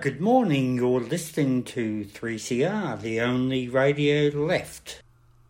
good morning. You're listening to 3CR, the only radio left.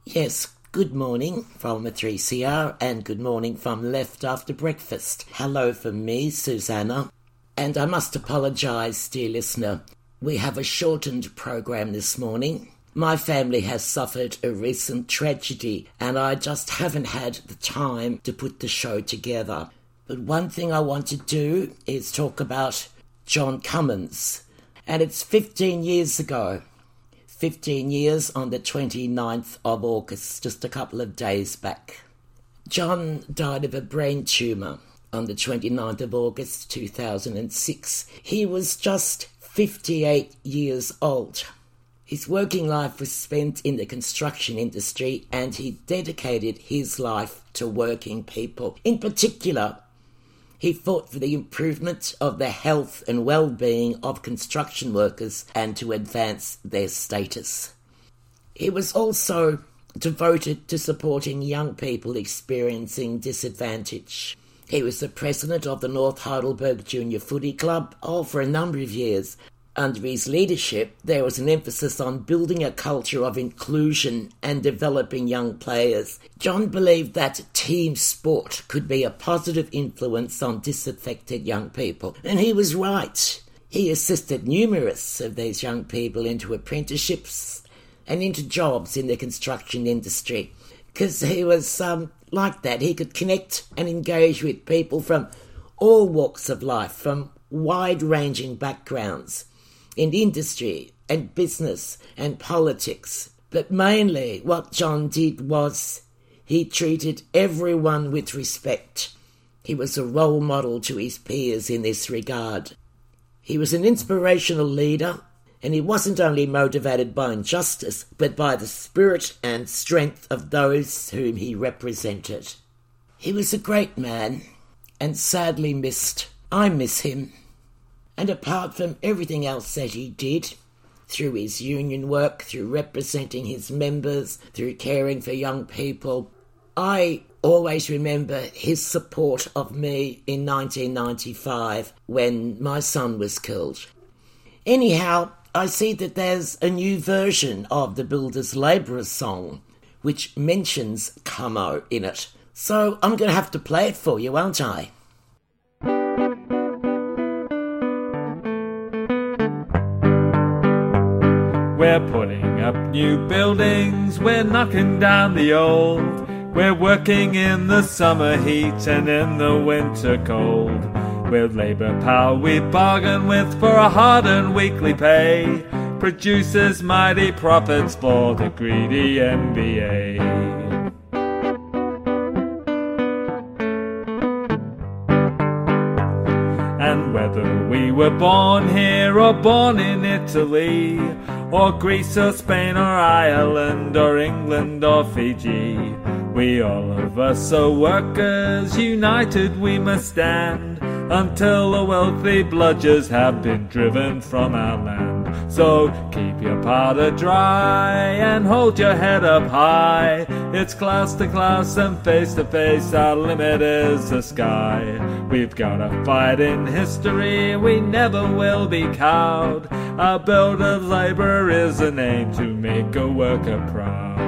Yes, good morning from 3CR and good morning from Left After Breakfast. Hello from me, Susanna. And I must apologise, dear listener. We have a shortened program this morning. My family has suffered a recent tragedy and I just haven't had the time to put the show together. But one thing I want to do is talk about John Cummins. And it's 15 years ago. 15 years on the 29th of August, just a couple of days back. John died of a brain tumour on the 29th of August 2006. He was just 58 years old. His working life was spent in the construction industry and he dedicated his life to working people. In particular, he fought for the improvement of the health and well being of construction workers and to advance their status. He was also devoted to supporting young people experiencing disadvantage. He was the president of the North Heidelberg Junior Footy Club oh, for a number of years under his leadership, there was an emphasis on building a culture of inclusion and developing young players. John believed that team sport could be a positive influence on disaffected young people, and he was right. He assisted numerous of these young people into apprenticeships and into jobs in the construction industry because he was um, like that. He could connect and engage with people from all walks of life, from wide ranging backgrounds in industry and business and politics. But mainly, what John did was he treated everyone with respect. He was a role model to his peers in this regard. He was an inspirational leader, and he wasn't only motivated by injustice, but by the spirit and strength of those whom he represented. He was a great man, and sadly missed. I miss him. And apart from everything else that he did, through his union work, through representing his members, through caring for young people, I always remember his support of me in 1995 when my son was killed. Anyhow, I see that there's a new version of the Builder's Labourer song which mentions Cummo in it. So I'm going to have to play it for you, won't I? We're putting up new buildings, we're knocking down the old. We're working in the summer heat and in the winter cold. With labour power we bargain with for a hard and weekly pay. Produces mighty profits for the greedy MBA. Were born here or born in Italy, or Greece or Spain or Ireland or England or Fiji. We all of us are workers, united we must stand until the wealthy bludgers have been driven from our land. So keep your powder dry and hold your head up high. It's class to class and face to face, our limit is the sky. We've got a fight in history, we never will be cowed. Our build of labor is an name to make a worker proud.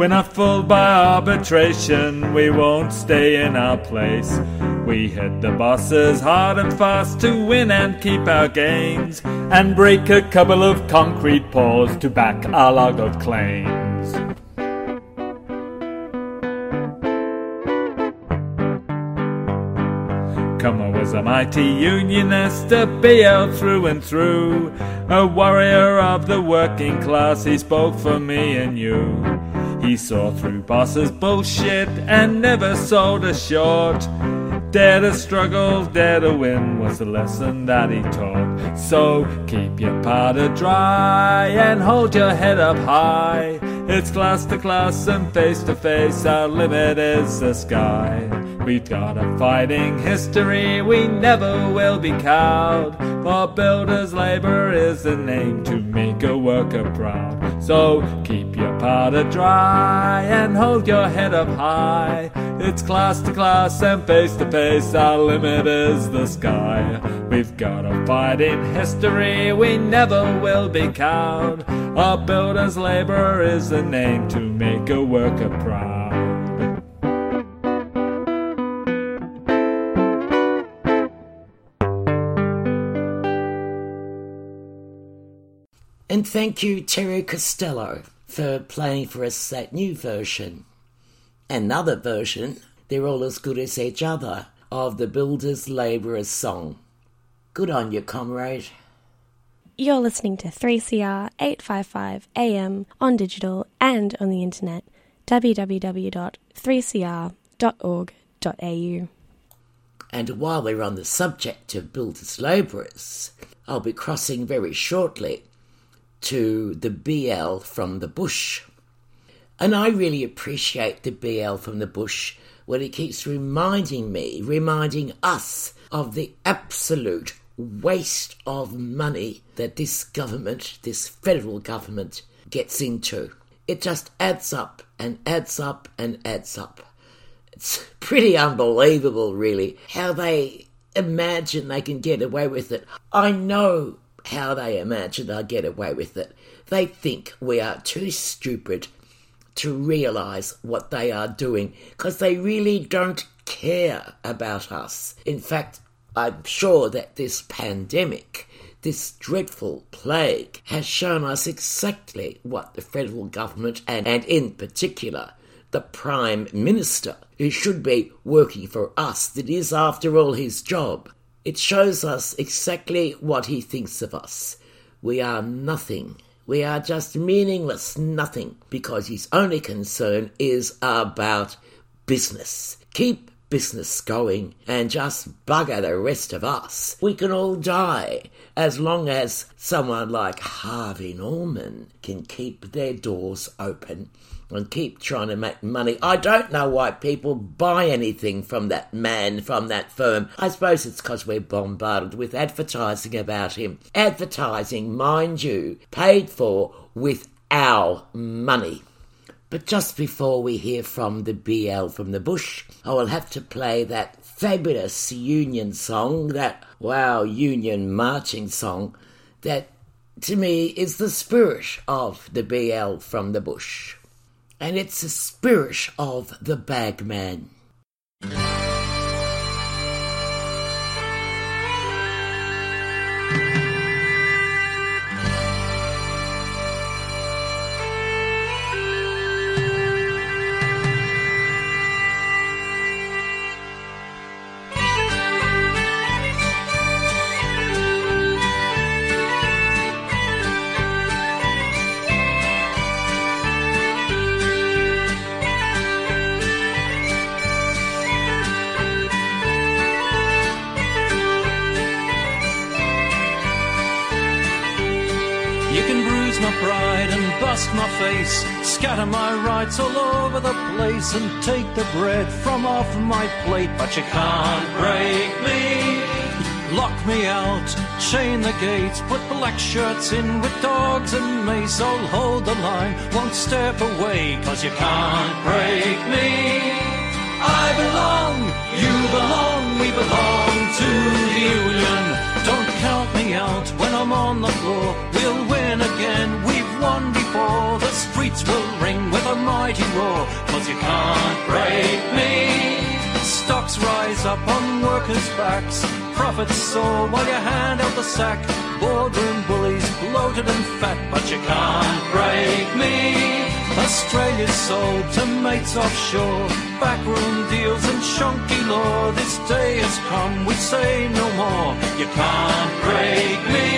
We're not fooled by arbitration, we won't stay in our place. We hit the bosses hard and fast to win and keep our gains, and break a couple of concrete pours to back our log of claims. Cummo was a mighty unionist, a BL through and through, a warrior of the working class, he spoke for me and you. He saw through bosses' bullshit and never sold a short. Dare to struggle, dare to win was the lesson that he taught. So keep your powder dry and hold your head up high. It's class to class and face to face, our limit is the sky. We've got a fighting history, we never will be cowed. For builders' labor is the name to make a worker proud. So keep your powder dry and hold your head up high. It's class to class and face to face, our limit is the sky. We've got a fight in history, we never will be cowed. Our builders' labor is the name to make a worker proud. And thank you, Terry Costello, for playing for us that new version. Another version, they're all as good as each other, of the Builders Labourers song. Good on you, comrade. You're listening to 3CR 855 AM on digital and on the internet www.3cr.org.au. And while we're on the subject of builders' labourers, I'll be crossing very shortly to the BL from the bush. And I really appreciate the BL from the bush when it keeps reminding me, reminding us of the absolute waste of money that this government, this federal government, gets into. It just adds up and adds up and adds up. It's pretty unbelievable, really, how they imagine they can get away with it. I know how they imagine they'll get away with it. They think we are too stupid to realise what they are doing because they really don't care about us. In fact, I'm sure that this pandemic, this dreadful plague, has shown us exactly what the federal government and, and in particular the Prime Minister, who should be working for us, that is after all his job. It shows us exactly what he thinks of us. We are nothing. We are just meaningless nothing because his only concern is about business. Keep business going and just bugger the rest of us. We can all die as long as someone like Harvey Norman can keep their doors open and keep trying to make money. I don't know why people buy anything from that man, from that firm. I suppose it's because we're bombarded with advertising about him. Advertising, mind you, paid for with our money. But just before we hear from the BL from the bush, I will have to play that fabulous Union song, that wow Union marching song, that to me is the spirit of the BL from the bush and it's the spirit of the bagman. My face, scatter my rights all over the place, and take the bread from off my plate, but you can't break me. Lock me out, chain the gates, put black shirts in with dogs and mace. I'll hold the line, won't step away, cause you can't break me. I belong, you belong, we belong to the Union. Don't count me out when I'm on the floor. We'll win again, we've won before. The streets will ring with a mighty roar, cause you can't break me. Stocks rise up on workers' backs. Profits soar while you hand out the sack. Boardroom bullies bloated and fat, but you can't break me. Australia's sold to mates offshore. Backroom deals and shonky law. This day has come, we say no more. You can't break me.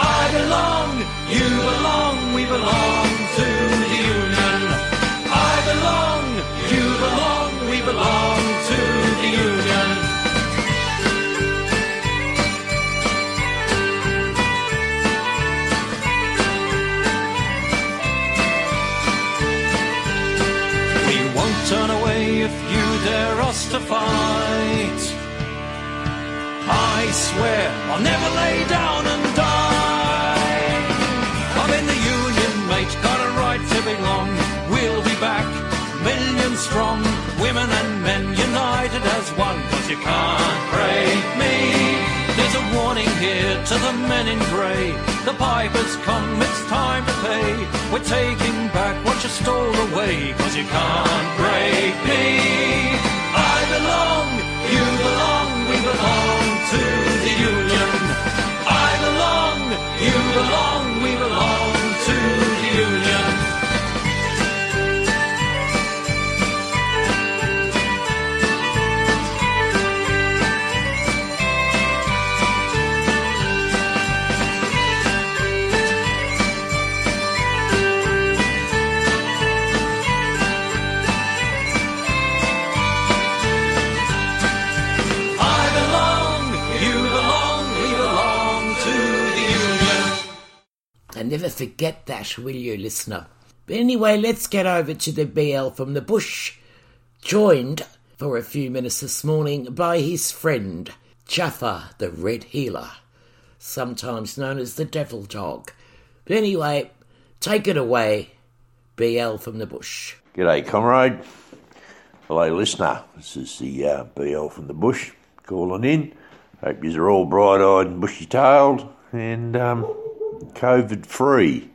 I belong, you belong, we belong to the union. I belong, you belong, we belong to the union. We won't turn away if you dare us to fight. I swear I'll never lay down to belong. We'll be back, millions strong, women and men united as one, but you can't break me. There's a warning here to the men in grey. The pipers come, it's time to pay. We're taking back what you stole away, cause you can't break me. I belong, you belong, we belong to the union. I belong, you belong, we belong to the union. And never forget that, will you, listener? But anyway, let's get over to the BL from the bush, joined for a few minutes this morning by his friend, Jaffa the Red Heeler, sometimes known as the Devil Dog. But anyway, take it away, BL from the bush. G'day, comrade. Hello, listener. This is the uh, BL from the bush calling in. Hope you're all bright eyed and bushy tailed and um, COVID free.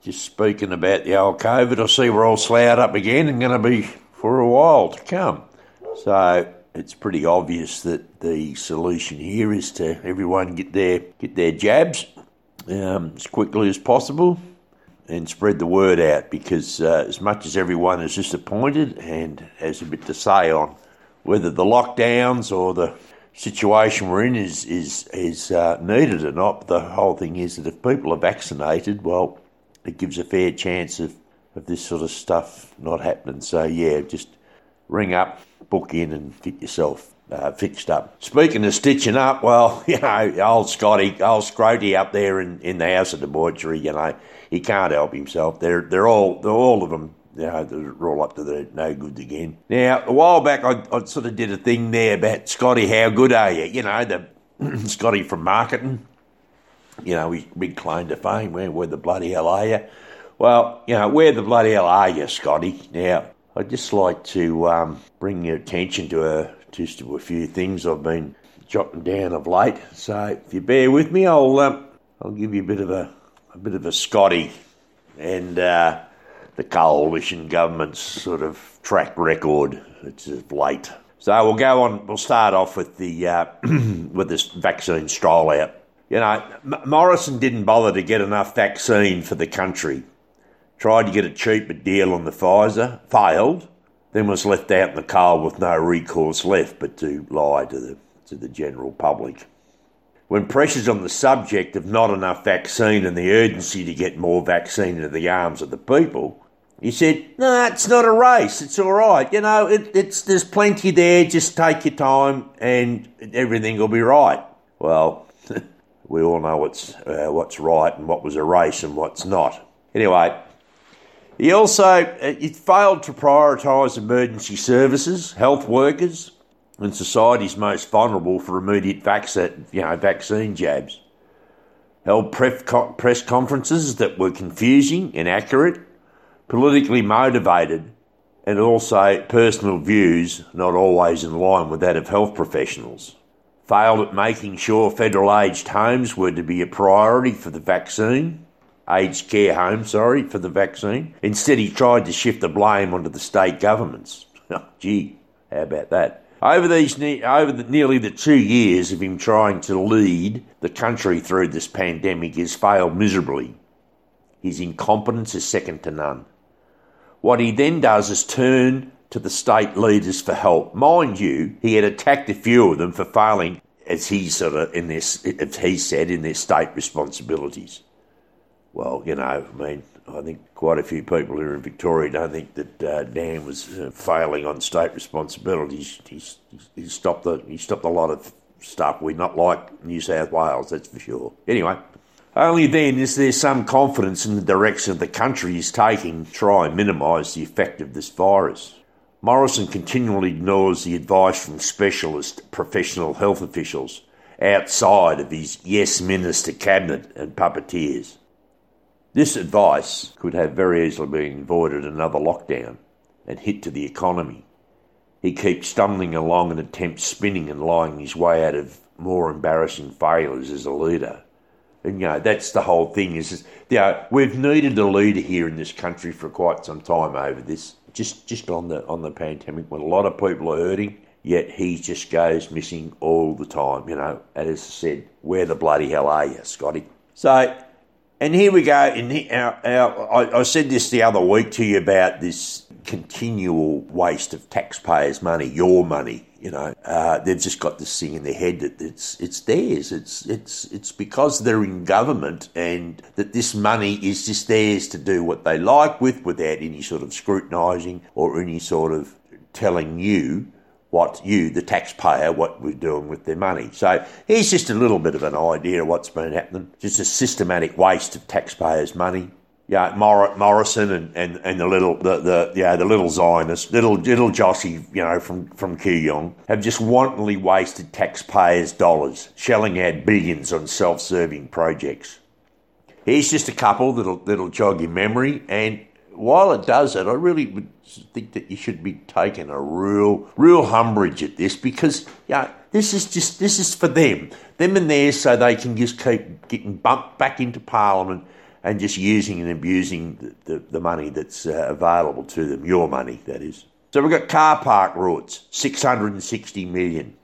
Just speaking about the old COVID, I see we're all sloughed up again and going to be for a while to come. So it's pretty obvious that the solution here is to everyone get their get their jabs um, as quickly as possible and spread the word out because uh, as much as everyone is disappointed and has a bit to say on whether the lockdowns or the situation we're in is is is uh, needed or not, the whole thing is that if people are vaccinated, well, it gives a fair chance of, of this sort of stuff not happening. So yeah, just ring up, book in, and get yourself uh, fixed up. Speaking of stitching up, well, you know, old Scotty, old Scroty up there in, in the house of debauchery, you know, he can't help himself. They're they're all they're all of them. You know, they're all up to the no goods again. Now, a while back, I, I sort of did a thing there about Scotty, how good are you? You know, the Scotty from marketing. You know, his big claim to fame. Where, where the bloody hell are you? Well, you know, where the bloody hell are you, Scotty? Now, I'd just like to um, bring your attention to a, just to a few things I've been jotting down of late. So, if you bear with me, I'll um, I'll give you a bit of a a bit of a Scotty and uh, the coalition government's sort of track record. It's late. So we'll go on. We'll start off with the uh, with this vaccine stroll out. You know, Morrison didn't bother to get enough vaccine for the country. Tried to get a cheaper deal on the Pfizer, failed. Then was left out in the cold with no recourse left but to lie to the to the general public. When pressures on the subject of not enough vaccine and the urgency to get more vaccine into the arms of the people, he said, "No, it's not a race. It's all right. You know, it, it's there's plenty there. Just take your time, and everything will be right." Well, we all know what's uh, what's right and what was a race and what's not. Anyway, he also uh, he failed to prioritise emergency services, health workers, and society's most vulnerable for immediate vaccine, you know, vaccine jabs. Held pref- co- press conferences that were confusing, inaccurate, politically motivated, and also personal views not always in line with that of health professionals. Failed at making sure federal aged homes were to be a priority for the vaccine, aged care homes, sorry, for the vaccine. Instead, he tried to shift the blame onto the state governments. Oh, gee, How about that? Over these ne- over the, nearly the two years of him trying to lead the country through this pandemic, has failed miserably. His incompetence is second to none. What he then does is turn to the state leaders for help. Mind you, he had attacked a few of them for failing, as he sort of in this, as he said, in their state responsibilities. Well, you know, I mean, I think quite a few people here in Victoria don't think that uh, Dan was uh, failing on state responsibilities. He's, he stopped the he stopped a lot of stuff We're not like New South Wales, that's for sure. Anyway, only then is there some confidence in the direction the country is taking to try and minimise the effect of this virus. Morrison continually ignores the advice from specialist professional health officials outside of his yes minister cabinet and puppeteers. This advice could have very easily been avoided another lockdown and hit to the economy. He keeps stumbling along and attempts spinning and lying his way out of more embarrassing failures as a leader. And you know, that's the whole thing is, you know, we've needed a leader here in this country for quite some time over this just just on the on the pandemic when a lot of people are hurting, yet he just goes missing all the time, you know. And as I said, where the bloody hell are you, Scotty? So and here we go. In our, our, I, I said this the other week to you about this continual waste of taxpayers' money, your money. You know, uh, they've just got this thing in their head that it's it's theirs. It's it's it's because they're in government and that this money is just theirs to do what they like with, without any sort of scrutinising or any sort of telling you what you, the taxpayer, what we're doing with their money. So here's just a little bit of an idea of what's been happening. Just a systematic waste of taxpayers' money. Yeah, Mor- Morrison and, and, and the little the, the yeah the little Zionist little little Joshy you know from from Kooyong have just wantonly wasted taxpayers' dollars, shelling out billions on self-serving projects. Here's just a couple that'll that'll jog your memory, and while it does it, I really would think that you should be taking a real, real umbrage at this because, yeah, this is just this is for them, them and theirs, so they can just keep getting bumped back into Parliament and just using and abusing the, the, the money that's uh, available to them, your money, that is. So we've got car park roads, 660 million.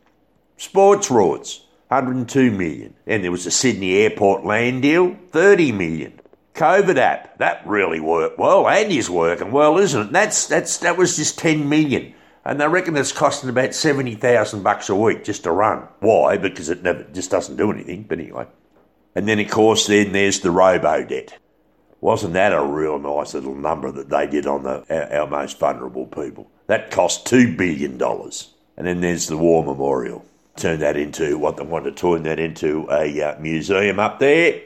Sports roads, 102 million. And there was a Sydney Airport land deal, 30 million. COVID app. That really worked well and is working well, isn't it? That's that's that was just ten million. And they reckon it's costing about seventy thousand bucks a week just to run. Why? Because it never just doesn't do anything. But anyway. And then of course then there's the robo debt. Wasn't that a real nice little number that they did on the our, our most vulnerable people? That cost two billion dollars. And then there's the war memorial. Turn that into what they want to turn that into a uh, museum up there,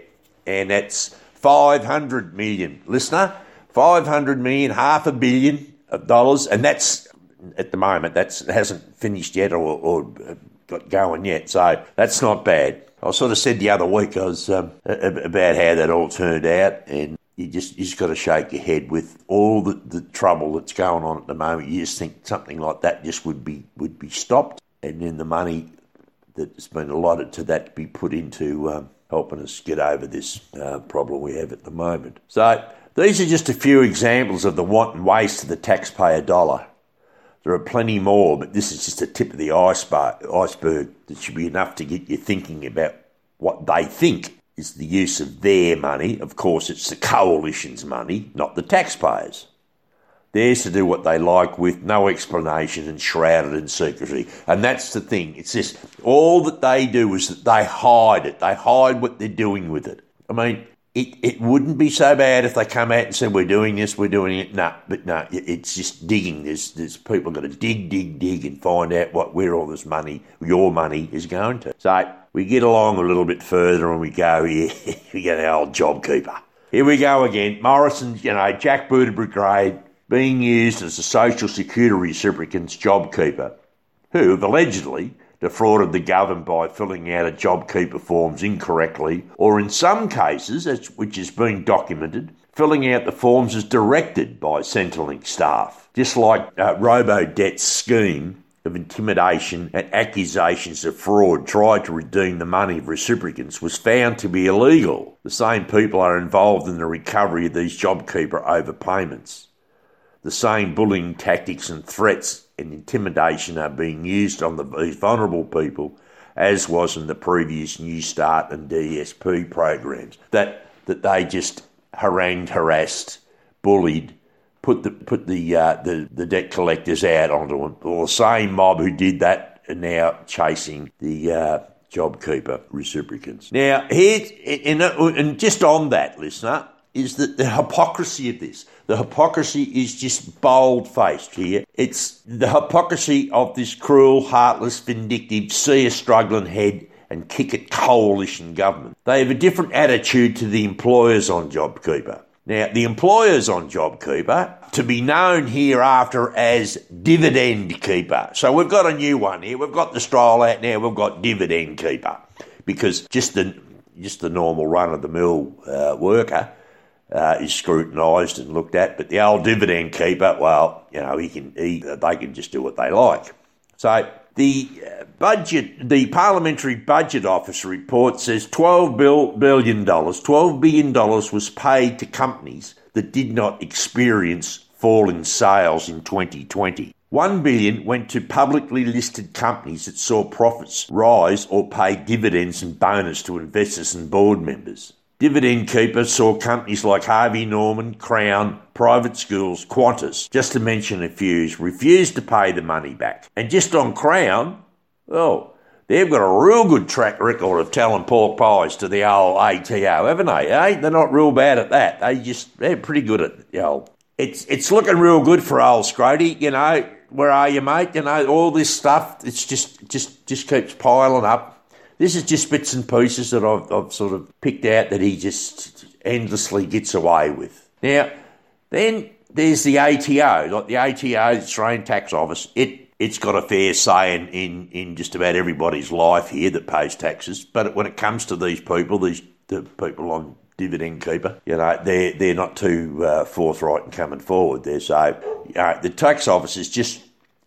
and that's 500 million, listener, 500 million, half a billion of dollars, and that's at the moment, that hasn't finished yet or, or, got going yet, so that's not bad. I sort of said the other week I was um, about how that all turned out, and you just you just got to shake your head with all the, the trouble that's going on at the moment. You just think something like that just would be would be stopped, and then the money that's been allotted to that be put into um, helping us get over this uh, problem we have at the moment. So these are just a few examples of the wanton waste of the taxpayer dollar. There are plenty more, but this is just the tip of the iceberg, that should be enough to get you thinking about what they think is the use of their money. Of course, it's the coalition's money, not the taxpayers. Theirs to do what they like with no explanation and shrouded in secrecy. And that's the thing. It's this all that they do is that they hide it. They hide what they're doing with it. I mean, it, it wouldn't be so bad if they come out and said, We're doing this, we're doing it. No, but no, it's just digging. There's, there's people got to dig, dig, dig and find out what where all this money, your money, is going to. So we get along a little bit further and we go, Yeah, we get our old job keeper. Here we go again. Morrison, you know, Jack Booter Brigade being used as a social security recipient's JobKeeper, who have allegedly defrauded the government by filling out a JobKeeper forms incorrectly, or in some cases, which is being documented, filling out the forms as directed by Centrelink staff. Just like uh, Robodebt's scheme of intimidation and accusations of fraud tried to redeem the money of recipients was found to be illegal. The same people are involved in the recovery of these JobKeeper overpayments the same bullying tactics and threats and intimidation are being used on the, these vulnerable people, as was in the previous Newstart and DSP programs. That that they just harangued, harassed, bullied, put the put the uh, the, the debt collectors out onto them. Well, the same mob who did that are now chasing the uh, JobKeeper reciprocants. Now, here and, and just on that, listener, is that the hypocrisy of this. The hypocrisy is just bold faced here. It's the hypocrisy of this cruel, heartless, vindictive, see a struggling head and kick it coalition government. They have a different attitude to the employers on JobKeeper. Now, the employers on JobKeeper, to be known hereafter as Dividend Keeper. So we've got a new one here. We've got the stroll out now. We've got Dividend Keeper because just the just the normal run of the mill uh, worker uh, is scrutinised and looked at, but the old dividend keeper, well, you know, he can he, they can just do what they like. So the uh, budget, the Parliamentary Budget Office report says $12 billion, $12 billion was paid to companies that did not experience fall in sales in 2020. 1 billion went to publicly listed companies that saw profits rise or paid dividends and bonus to investors and board members. Dividend keepers saw companies like Harvey Norman, Crown, private schools, Qantas, just to mention a few, refuse to pay the money back. And just on Crown, oh, they've got a real good track record of telling pork pies to the old ATO, haven't they? Eh? They're not real bad at that. They just they're pretty good at you know. It's it's looking real good for old Scrody, you know. Where are you, mate? You know, all this stuff, it's just just just keeps piling up this is just bits and pieces that I've, I've sort of picked out that he just endlessly gets away with. Now, then there's the ATO, like the ATO, the Australian Tax Office. It it's got a fair say in, in, in just about everybody's life here that pays taxes. But when it comes to these people, these the people on dividend keeper, you know, they're they're not too uh, forthright in coming forward. There, so you know, the tax office is just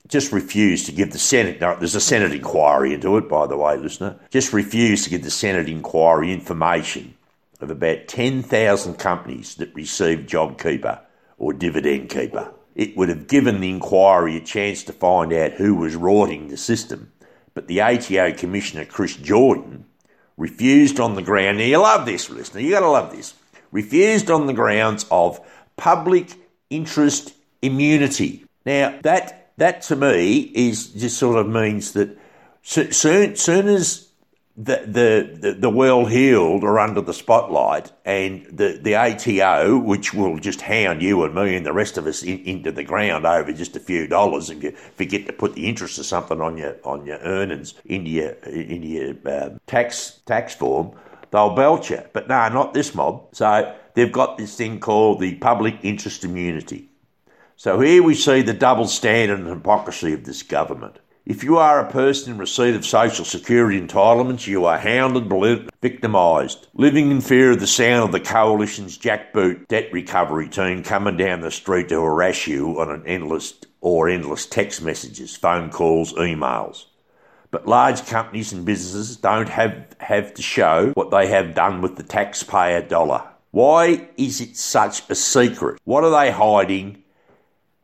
just refused to give the Senate, no, there's a Senate inquiry into it, by the way, listener, just refused to give the Senate inquiry information of about 10,000 companies that received JobKeeper or Dividend Keeper. It would have given the inquiry a chance to find out who was rorting the system, but the ATO Commissioner, Chris Jordan, refused on the ground. Now, you love this, listener, you gotta love this. Refused on the grounds of public interest immunity. Now, that that to me is just sort of means that soon, soon as the, the, the, well heeled are under the spotlight and the, the ATO, which will just hound you and me and the rest of us in, into the ground over just a few dollars if you forget to put the interest of something on your on your earnings into your, into your um, tax tax form, they'll belch you. But no, not this mob. So they've got this thing called the public interest immunity. So here we see the double standard and hypocrisy of this government. If you are a person in receipt of social security entitlements, you are hounded, victimised, living in fear of the sound of the coalition's jackboot debt recovery team coming down the street to harass you on an endless or endless text messages, phone calls, emails. But large companies and businesses don't have, have to show what they have done with the taxpayer dollar. Why is it such a secret? What are they hiding?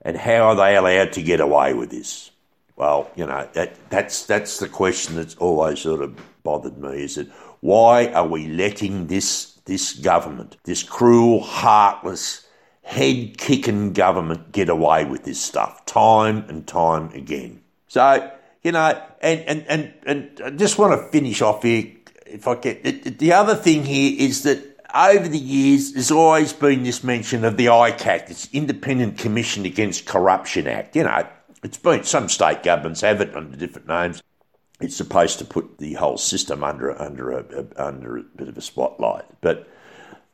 And how are they allowed to get away with this? Well, you know, that, that's, that's the question that's always sort of bothered me is that why are we letting this, this government, this cruel, heartless, head kicking government get away with this stuff time and time again? So, you know, and, and, and, and I just want to finish off here, if I get, the other thing here is that over the years, there's always been this mention of the ICAC, this Independent Commission Against Corruption Act. You know, it's been some state governments have it under different names. It's supposed to put the whole system under under a, under a bit of a spotlight. But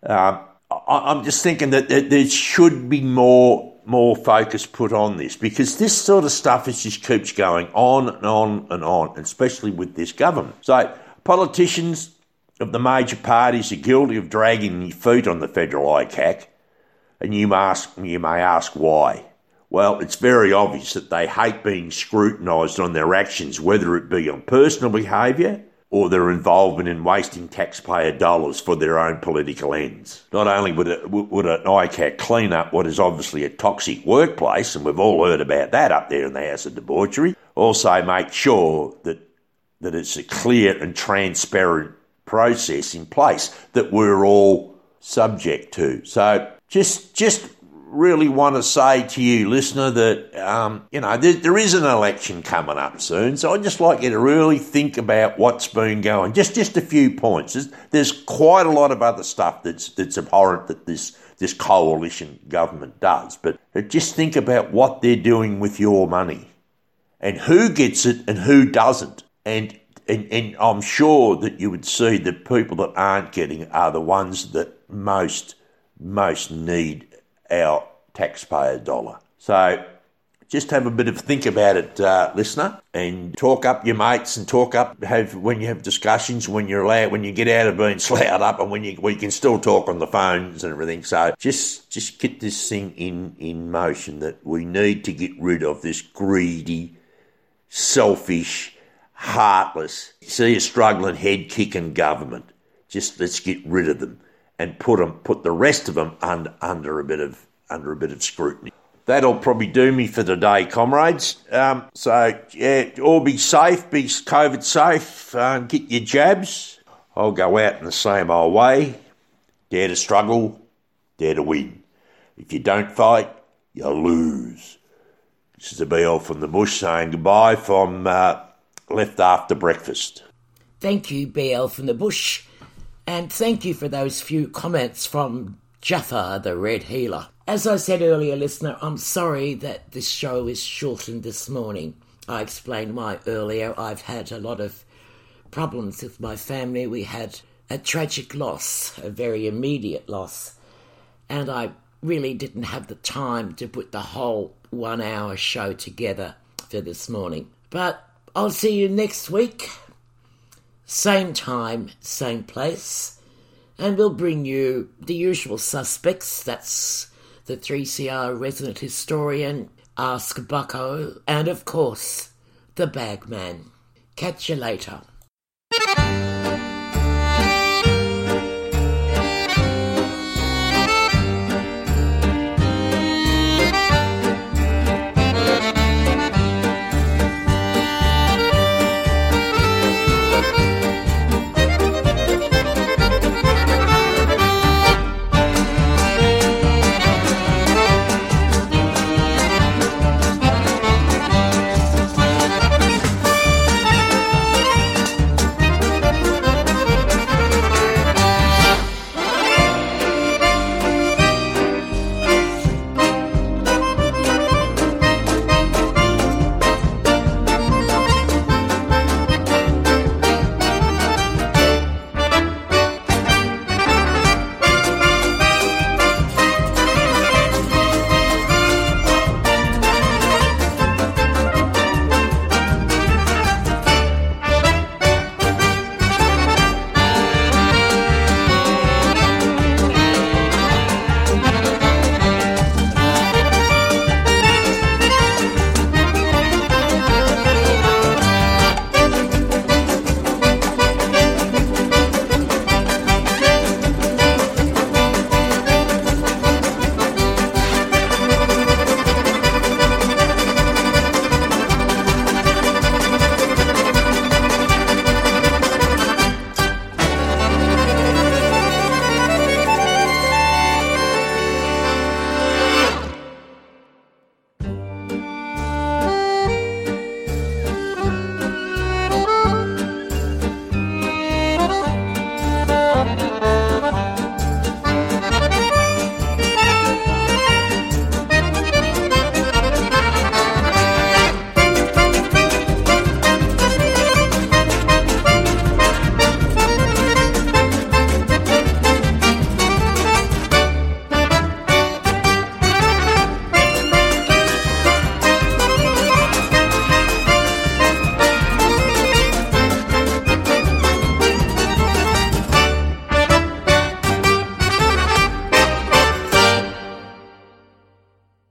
um, I, am just thinking that there should be more more focus put on this because this sort of stuff is just keeps going on and on and on, especially with this government. So politicians of the major parties are guilty of dragging their feet on the federal ICAC, and you, ask, you may ask why. Well, it's very obvious that they hate being scrutinised on their actions, whether it be on personal behaviour or their involvement in wasting taxpayer dollars for their own political ends. Not only would, it, would an ICAC clean up what is obviously a toxic workplace, and we've all heard about that up there in the House of Debauchery, also make sure that, that it's a clear and transparent process in place that we're all subject to. So just just really want to say to you, listener, that um, you know there, there is an election coming up soon. So I'd just like you to really think about what's been going. Just just a few points. There's, there's quite a lot of other stuff that's that's abhorrent that this this coalition government does, but just think about what they're doing with your money and who gets it and who doesn't. And and, and I'm sure that you would see that people that aren't getting are the ones that most most need our taxpayer dollar. So just have a bit of think about it, uh, listener, and talk up your mates and talk up have when you have discussions when you're allowed when you get out of being sloughed up and when you we can still talk on the phones and everything. So just just get this thing in in motion that we need to get rid of this greedy, selfish, heartless, see a struggling head kicking government. Just let's get rid of them and put them put the rest of them under under a bit of under a bit of scrutiny. That'll probably do me for today, comrades. Um, so, yeah, all be safe, be COVID safe, uh, get your jabs. I'll go out in the same old way. Dare to struggle, dare to win. If you don't fight, you lose. This is a BL from the bush saying goodbye from uh, Left After Breakfast. Thank you, BL from the bush. And thank you for those few comments from Jaffa, the Red Heeler. As I said earlier, listener, I'm sorry that this show is shortened this morning. I explained why earlier. I've had a lot of problems with my family. We had a tragic loss, a very immediate loss, and I really didn't have the time to put the whole one hour show together for this morning. But I'll see you next week, same time, same place, and we'll bring you the usual suspects. That's the 3CR resident historian, Ask Bucko, and of course, the Bagman. Catch you later.